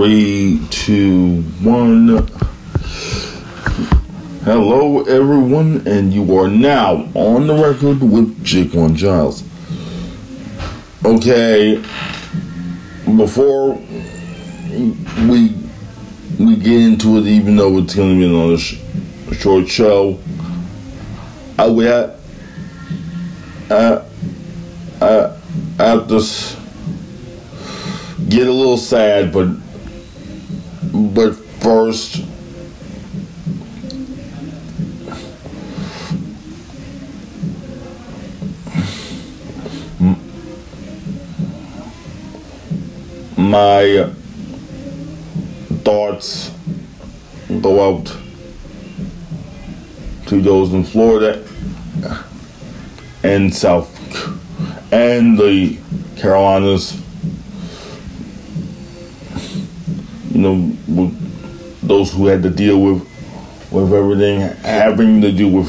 Three, two, one. Hello, everyone, and you are now on the record with Jake One Giles. Okay, before we we get into it, even though it's going to be another sh- short show, I we have, uh, uh, I have to get a little sad, but but first. my thoughts go out to those in Florida and South and the Carolinas. You know, with those who had to deal with with everything having to do with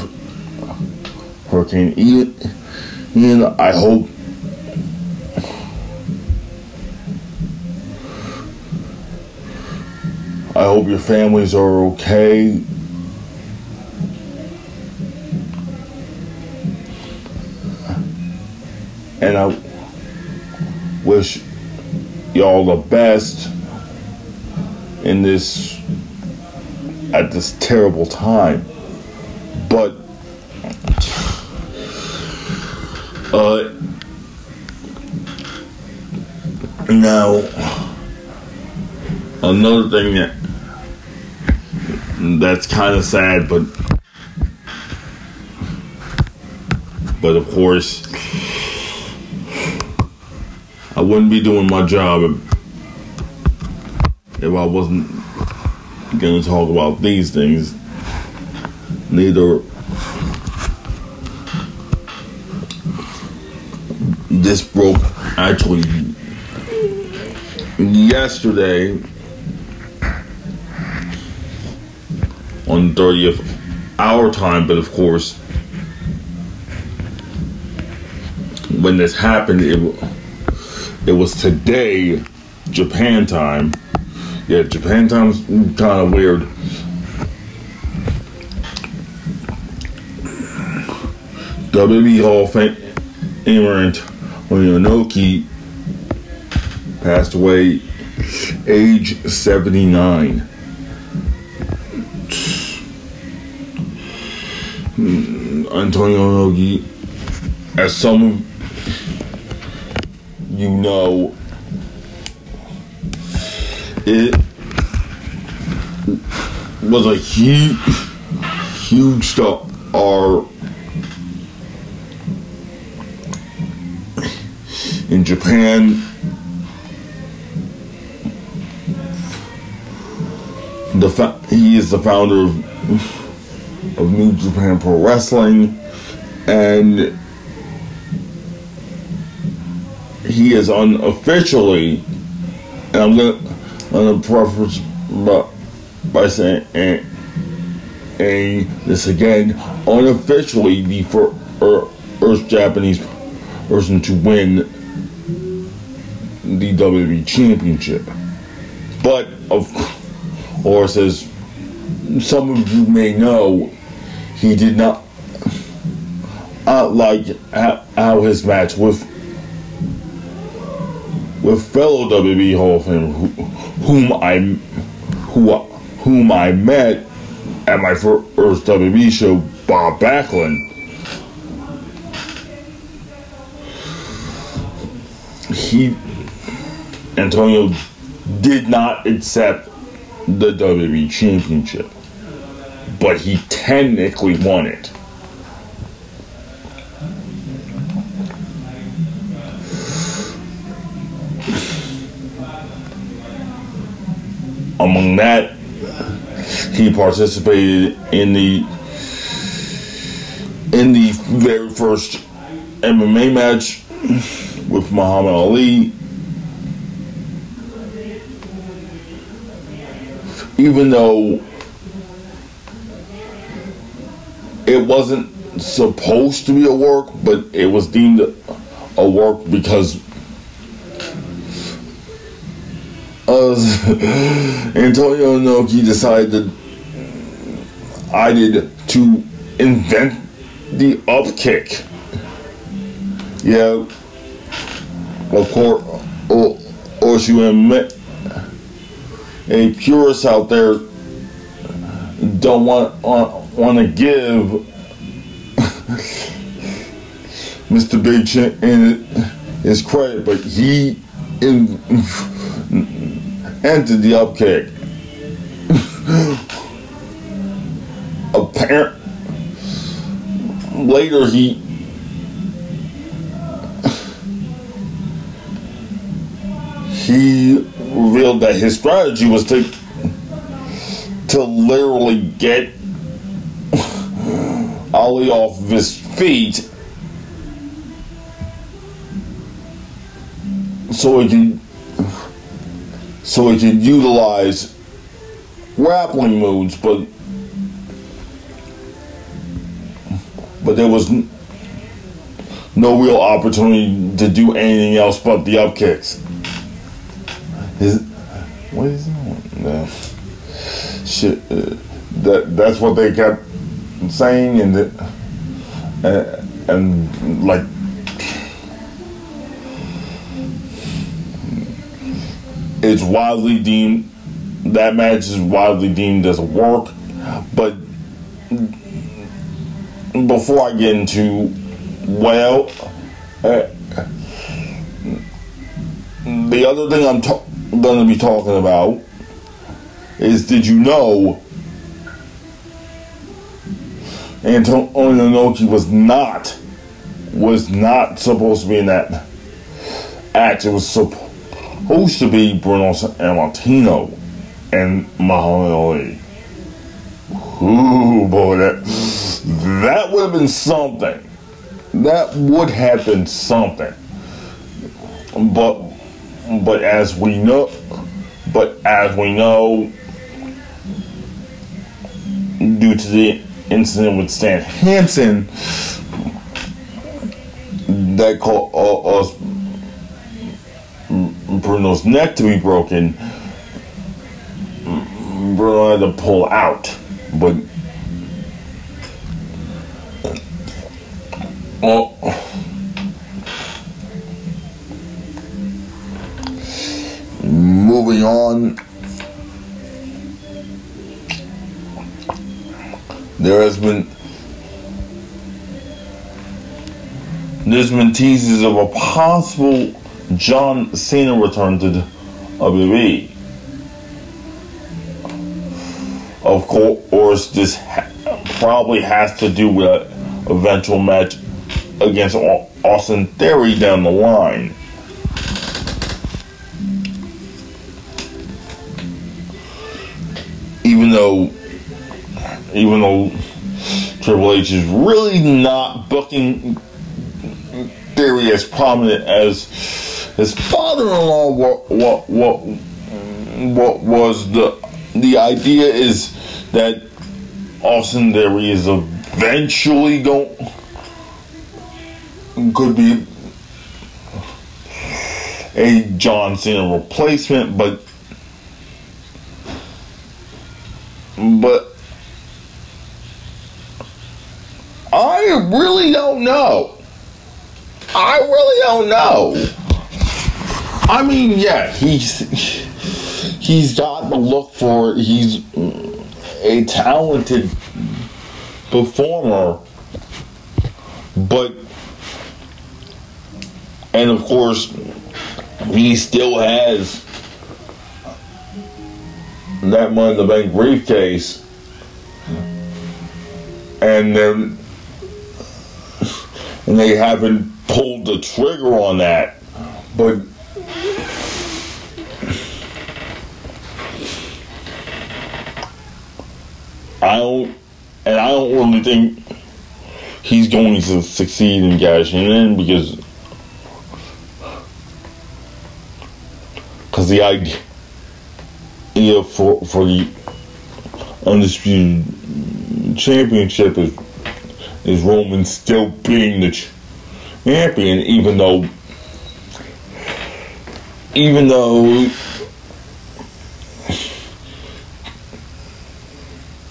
Hurricane Ian. Ian, I hope I hope your families are okay. And I wish y'all the best in this at this terrible time. But uh now another thing that that's kind of sad, but but of course, I wouldn't be doing my job if, I wasn't going to talk about these things. Neither this broke actually yesterday on 30th our time, but of course, when this happened, it it was today, Japan time. Yeah, Japan time's kind of weird. WWE Hall of Famer Oyanoki passed away, age 79. Hmm, Antonio Inoki, as some of you know, it was a huge, huge star in Japan. The fa- he is the founder of, of New Japan Pro Wrestling, and he is unofficially, and I'm gonna, I'm gonna by, by saying, and, and this again, unofficially the first Japanese person to win the WWE Championship. But of course, as some of you may know, he did not uh, like how, his match with with fellow WWE Hall of Famer whom I who whom I met at my first WWE show, Bob Backlund. He Antonio did not accept the WWE Championship, but he technically won it. Among that, he participated in the in the very first MMA match with Muhammad Ali. Even though it wasn't supposed to be a work, but it was deemed a work because uh, Antonio Inoki decided I did to invent the up kick. Yeah, of course, or, or you admit a purist out there don't want want, want to give Mr. Big Chin his credit, but he in, entered the up kick. Apparent later he he revealed that his strategy was to to literally get Ali off of his feet so he can so he can utilize grappling moves, but but there was no real opportunity to do anything else but the up kicks. His, what is that? No. Shit, uh, that that's what they kept saying, and that, uh, and like it's widely deemed that match is widely deemed as a work, but before I get into well, uh, the other thing I'm ta- going to be talking about is did you know Antonio Inoki was not was not supposed to be in that act. It was supposed to be Bruno Sammartino and Muhammad Ali. Ooh, boy, that that would have been something. That would have been something. But but as we know, but as we know, due to the incident with Stan Hansen, that caused uh, Bruno's neck to be broken. Bruno had to pull out, but well, moving on. There has been there's been teases of a possible John Cena returned to WWE. Of course, this ha- probably has to do with an eventual match against Austin Theory down the line. Even though, even though Triple H is really not booking Theory as prominent as his father-in-law. What what what what was the the idea is that Austin Theory is eventually going could be a John Cena replacement, but but I really don't know. I really don't know. I mean, yeah, he's he's got the look for he's a talented performer, but and of course, he still has that money in the bank briefcase. And then and they haven't pulled the trigger on that. But I don't and I don't really think he's going to succeed in cashing in because because the idea for for the undisputed championship is is Roman still being the champion, even though, even though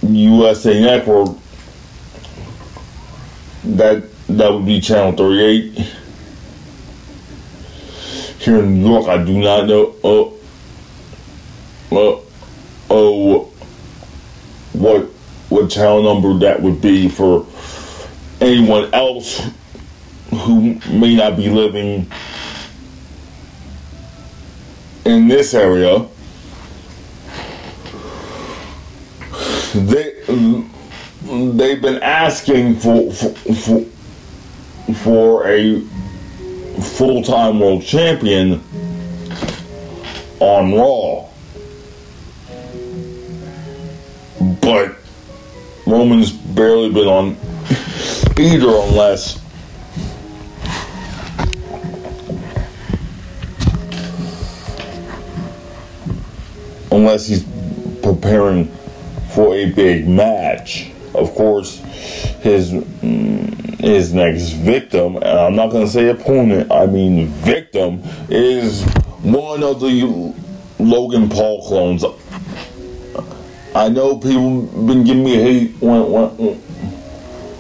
USA Network, that that would be Channel 38 here in New York. I do not know. Oh, oh, oh what what channel number that would be for anyone else who may not be living in this area. They they've been asking for for for, a full time world champion on Raw. But Roman's barely been on either unless unless he's preparing for a big match. Of course, his mm, his next victim, and I'm not to say opponent, I mean victim, is one of the Logan Paul clones. I know people been giving me hate when when,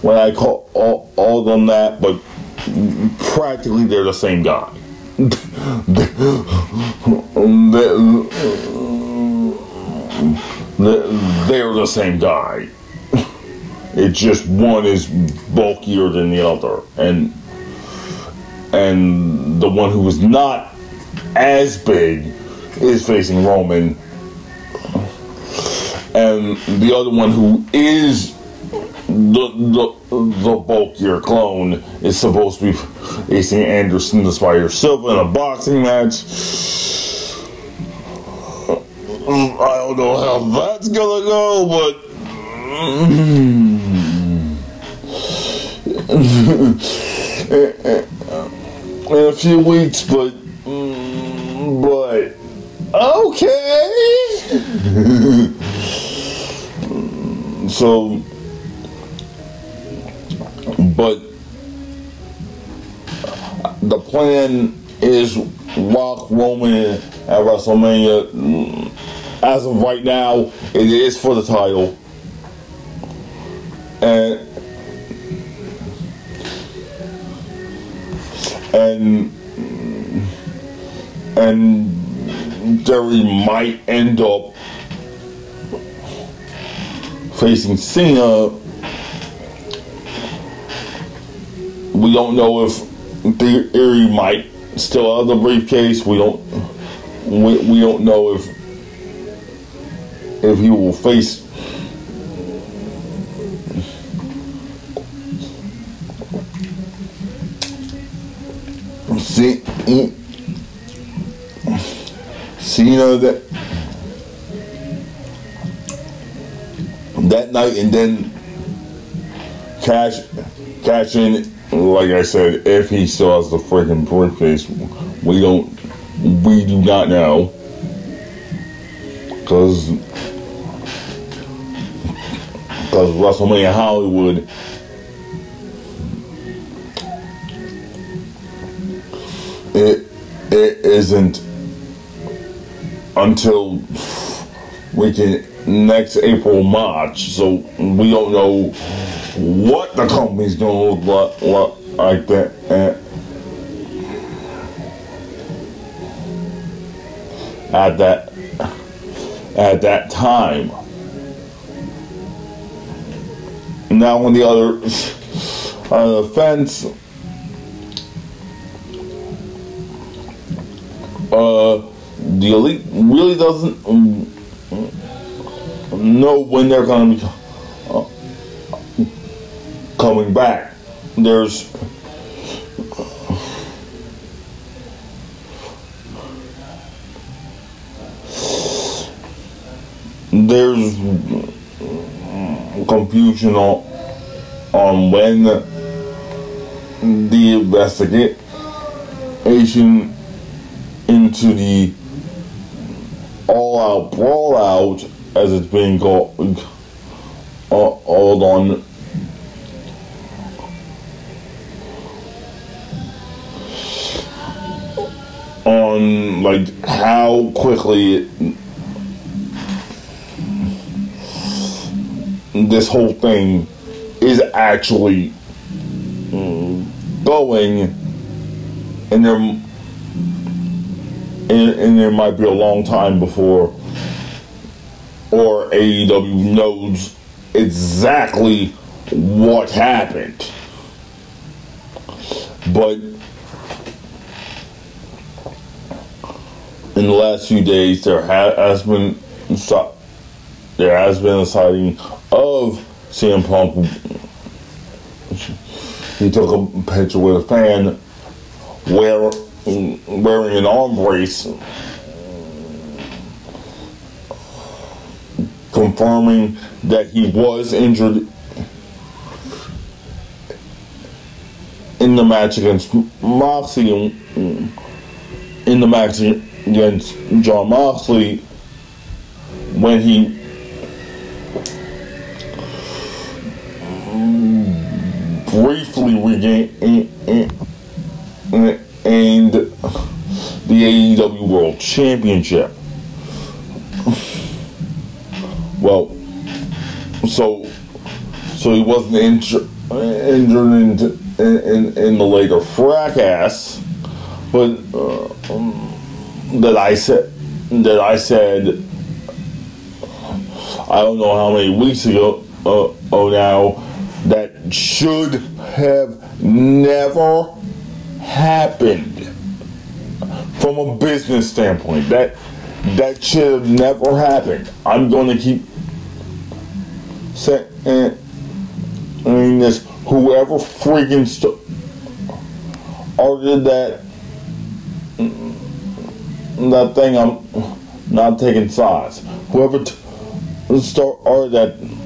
when I call all, all them that, but practically they're the same guy. they're the same guy. It's just one is bulkier than the other, and and the one who is not as big is facing Roman, and the other one who is the the, the bulkier clone is supposed to be facing Anderson the Spider Silva in a boxing match. I don't know how that's gonna go, but. Mm. in a few weeks, but mm, but okay. so, but the plan is Rock Roman at WrestleMania. Mm, As of right now, it is for the title, and and and Theory might end up facing Cena. We don't know if Theory might still have the briefcase. We don't. We, we don't know if if he will face see, see, you know that that night, and then cash, cash in. Like I said, if he still has the freaking briefcase, we don't, we do not know, because because WrestleMania Hollywood it it isn't until we can next April March, so we don't know what the company's gonna look like, like that. And at that at that time. Now on the other uh, fence, uh, the elite really doesn't um, know when they're going to be uh, coming back. There's there's confusion on, on when the investigation into the all-out brawl-out, as it's being called, uh, called on. On like how quickly it, this whole thing is actually mm, going, and there and, and there might be a long time before or AEW knows exactly what happened. But in the last few days, there has been there has been a sighting of CM Punk. He took a picture with a fan wearing wearing an arm brace confirming that he was injured in the match against Moxley in the match against John Moxley when he briefly regained the AEW World Championship. Well, so so he wasn't injured injured in, in, in the later fracas, but uh, um, that I said that I said I don't know how many weeks ago uh, oh now that should have never happened. From a business standpoint that that should have never happened. I'm going to keep saying this. Whoever freaking st- ordered that that thing I'm not taking sides. Whoever t- start ordered that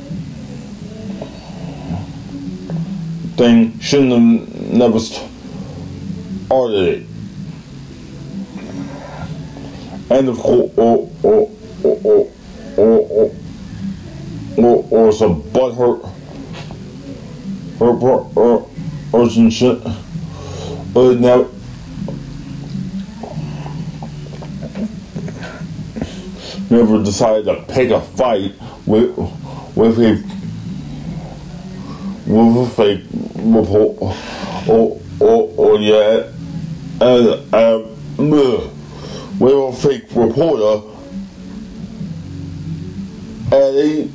thing shouldn't have never st- ordered it. And of course, or or or or or, or, or some butthurt or or or, or some shit. But now. Never decided to pick a fight with with a with a fake report or or or yeah and um with a fake reporter and a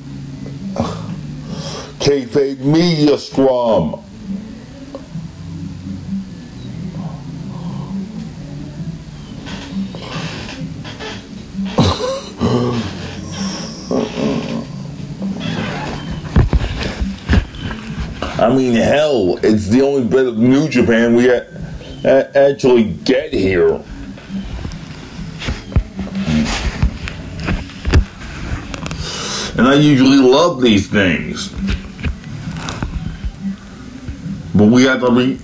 kayfabe media scrum. I mean, hell, it's the only bit of New Japan we actually get here. And I usually love these things. But we have to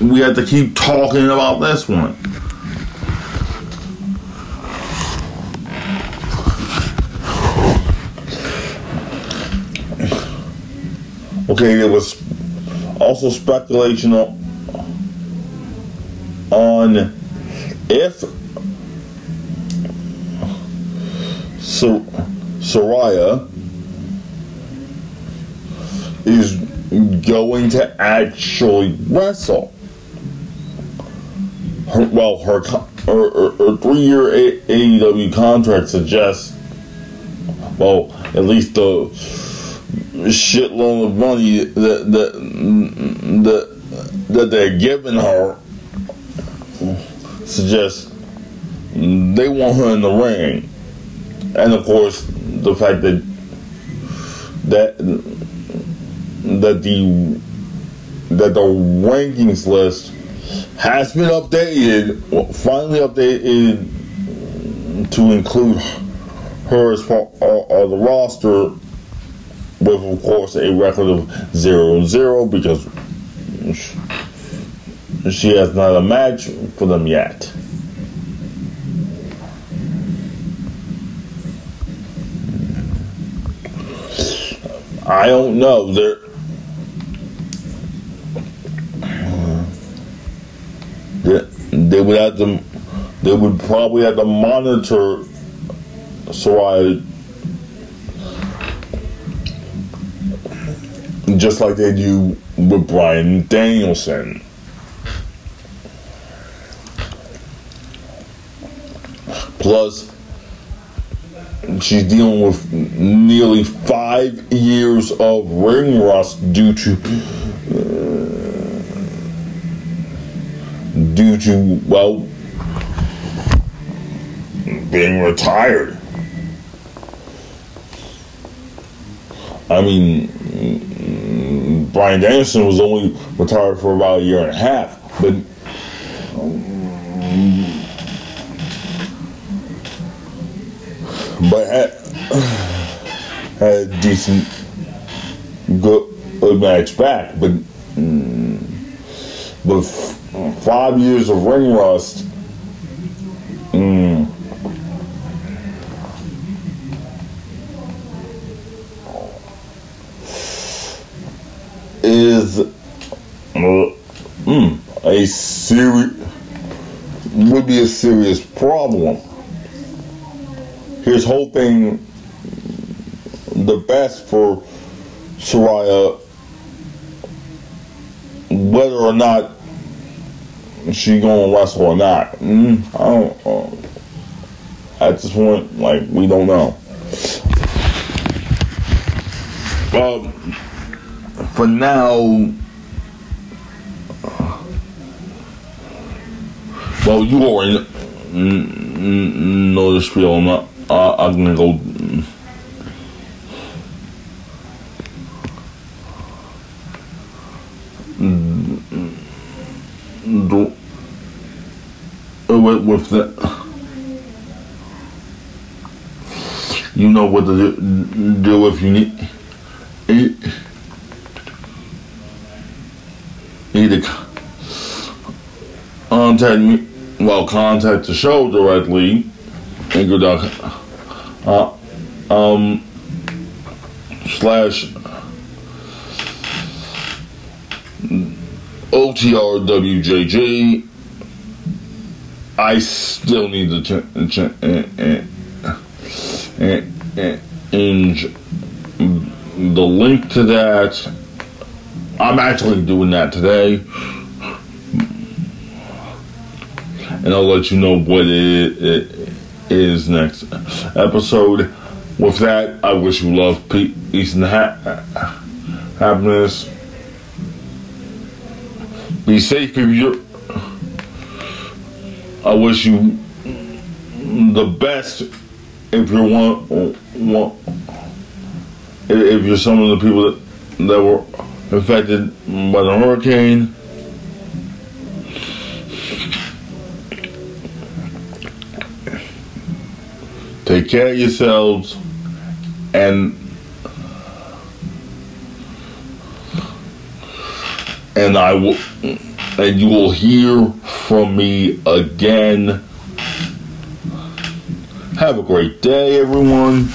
we have to keep talking about this one. Okay, there was also speculation on, if Sor- Saraya is going to actually wrestle. Her, well, her, her, her, her three-year AEW contract suggests, well, at least the shitload of money that that that, that they're giving her suggests they want her in the ring, and of course the fact that that that the that the rankings list has been updated, finally updated to include her as part of uh, uh, the roster with of course a record of 0 0 because she has not a match for them yet. I don't know. There, they would have to. They would probably have to monitor Saraya just like they do with Bryan Danielson. Plus, she's dealing with nearly five years of ring rust due to uh, due to well being retired. I mean, Bryan Danielson was only retired for about a year and a half, but um, but had, had a decent good, match back, but mm, but five years of ring rust. Mm, is uh, mm, a serious would be a serious problem. His whole thing, the best for Saraya, whether or not she gonna wrestle or not. Mm, I don't. Uh, at this point, like we don't know. Um, for now, well, you already know the spiel. I'm not. Uh, I'm gonna go. Do, with, with the, you know what to do, do if you need. It, either contact me, well, contact the show directly, anchor.com, uh, um, slash OTRWJJ. I still need to ch- ch- and, and, and, and the link to that I'm actually doing that today. And I'll let you know what it is next episode. With that, I wish you love, peace, and ha- happiness. Be safe if you're. I wish you the best if you're one, one if you're some of the people that, that were affected by the hurricane. Take care of yourselves and and I will and you will hear from me again. Have a great day, everyone.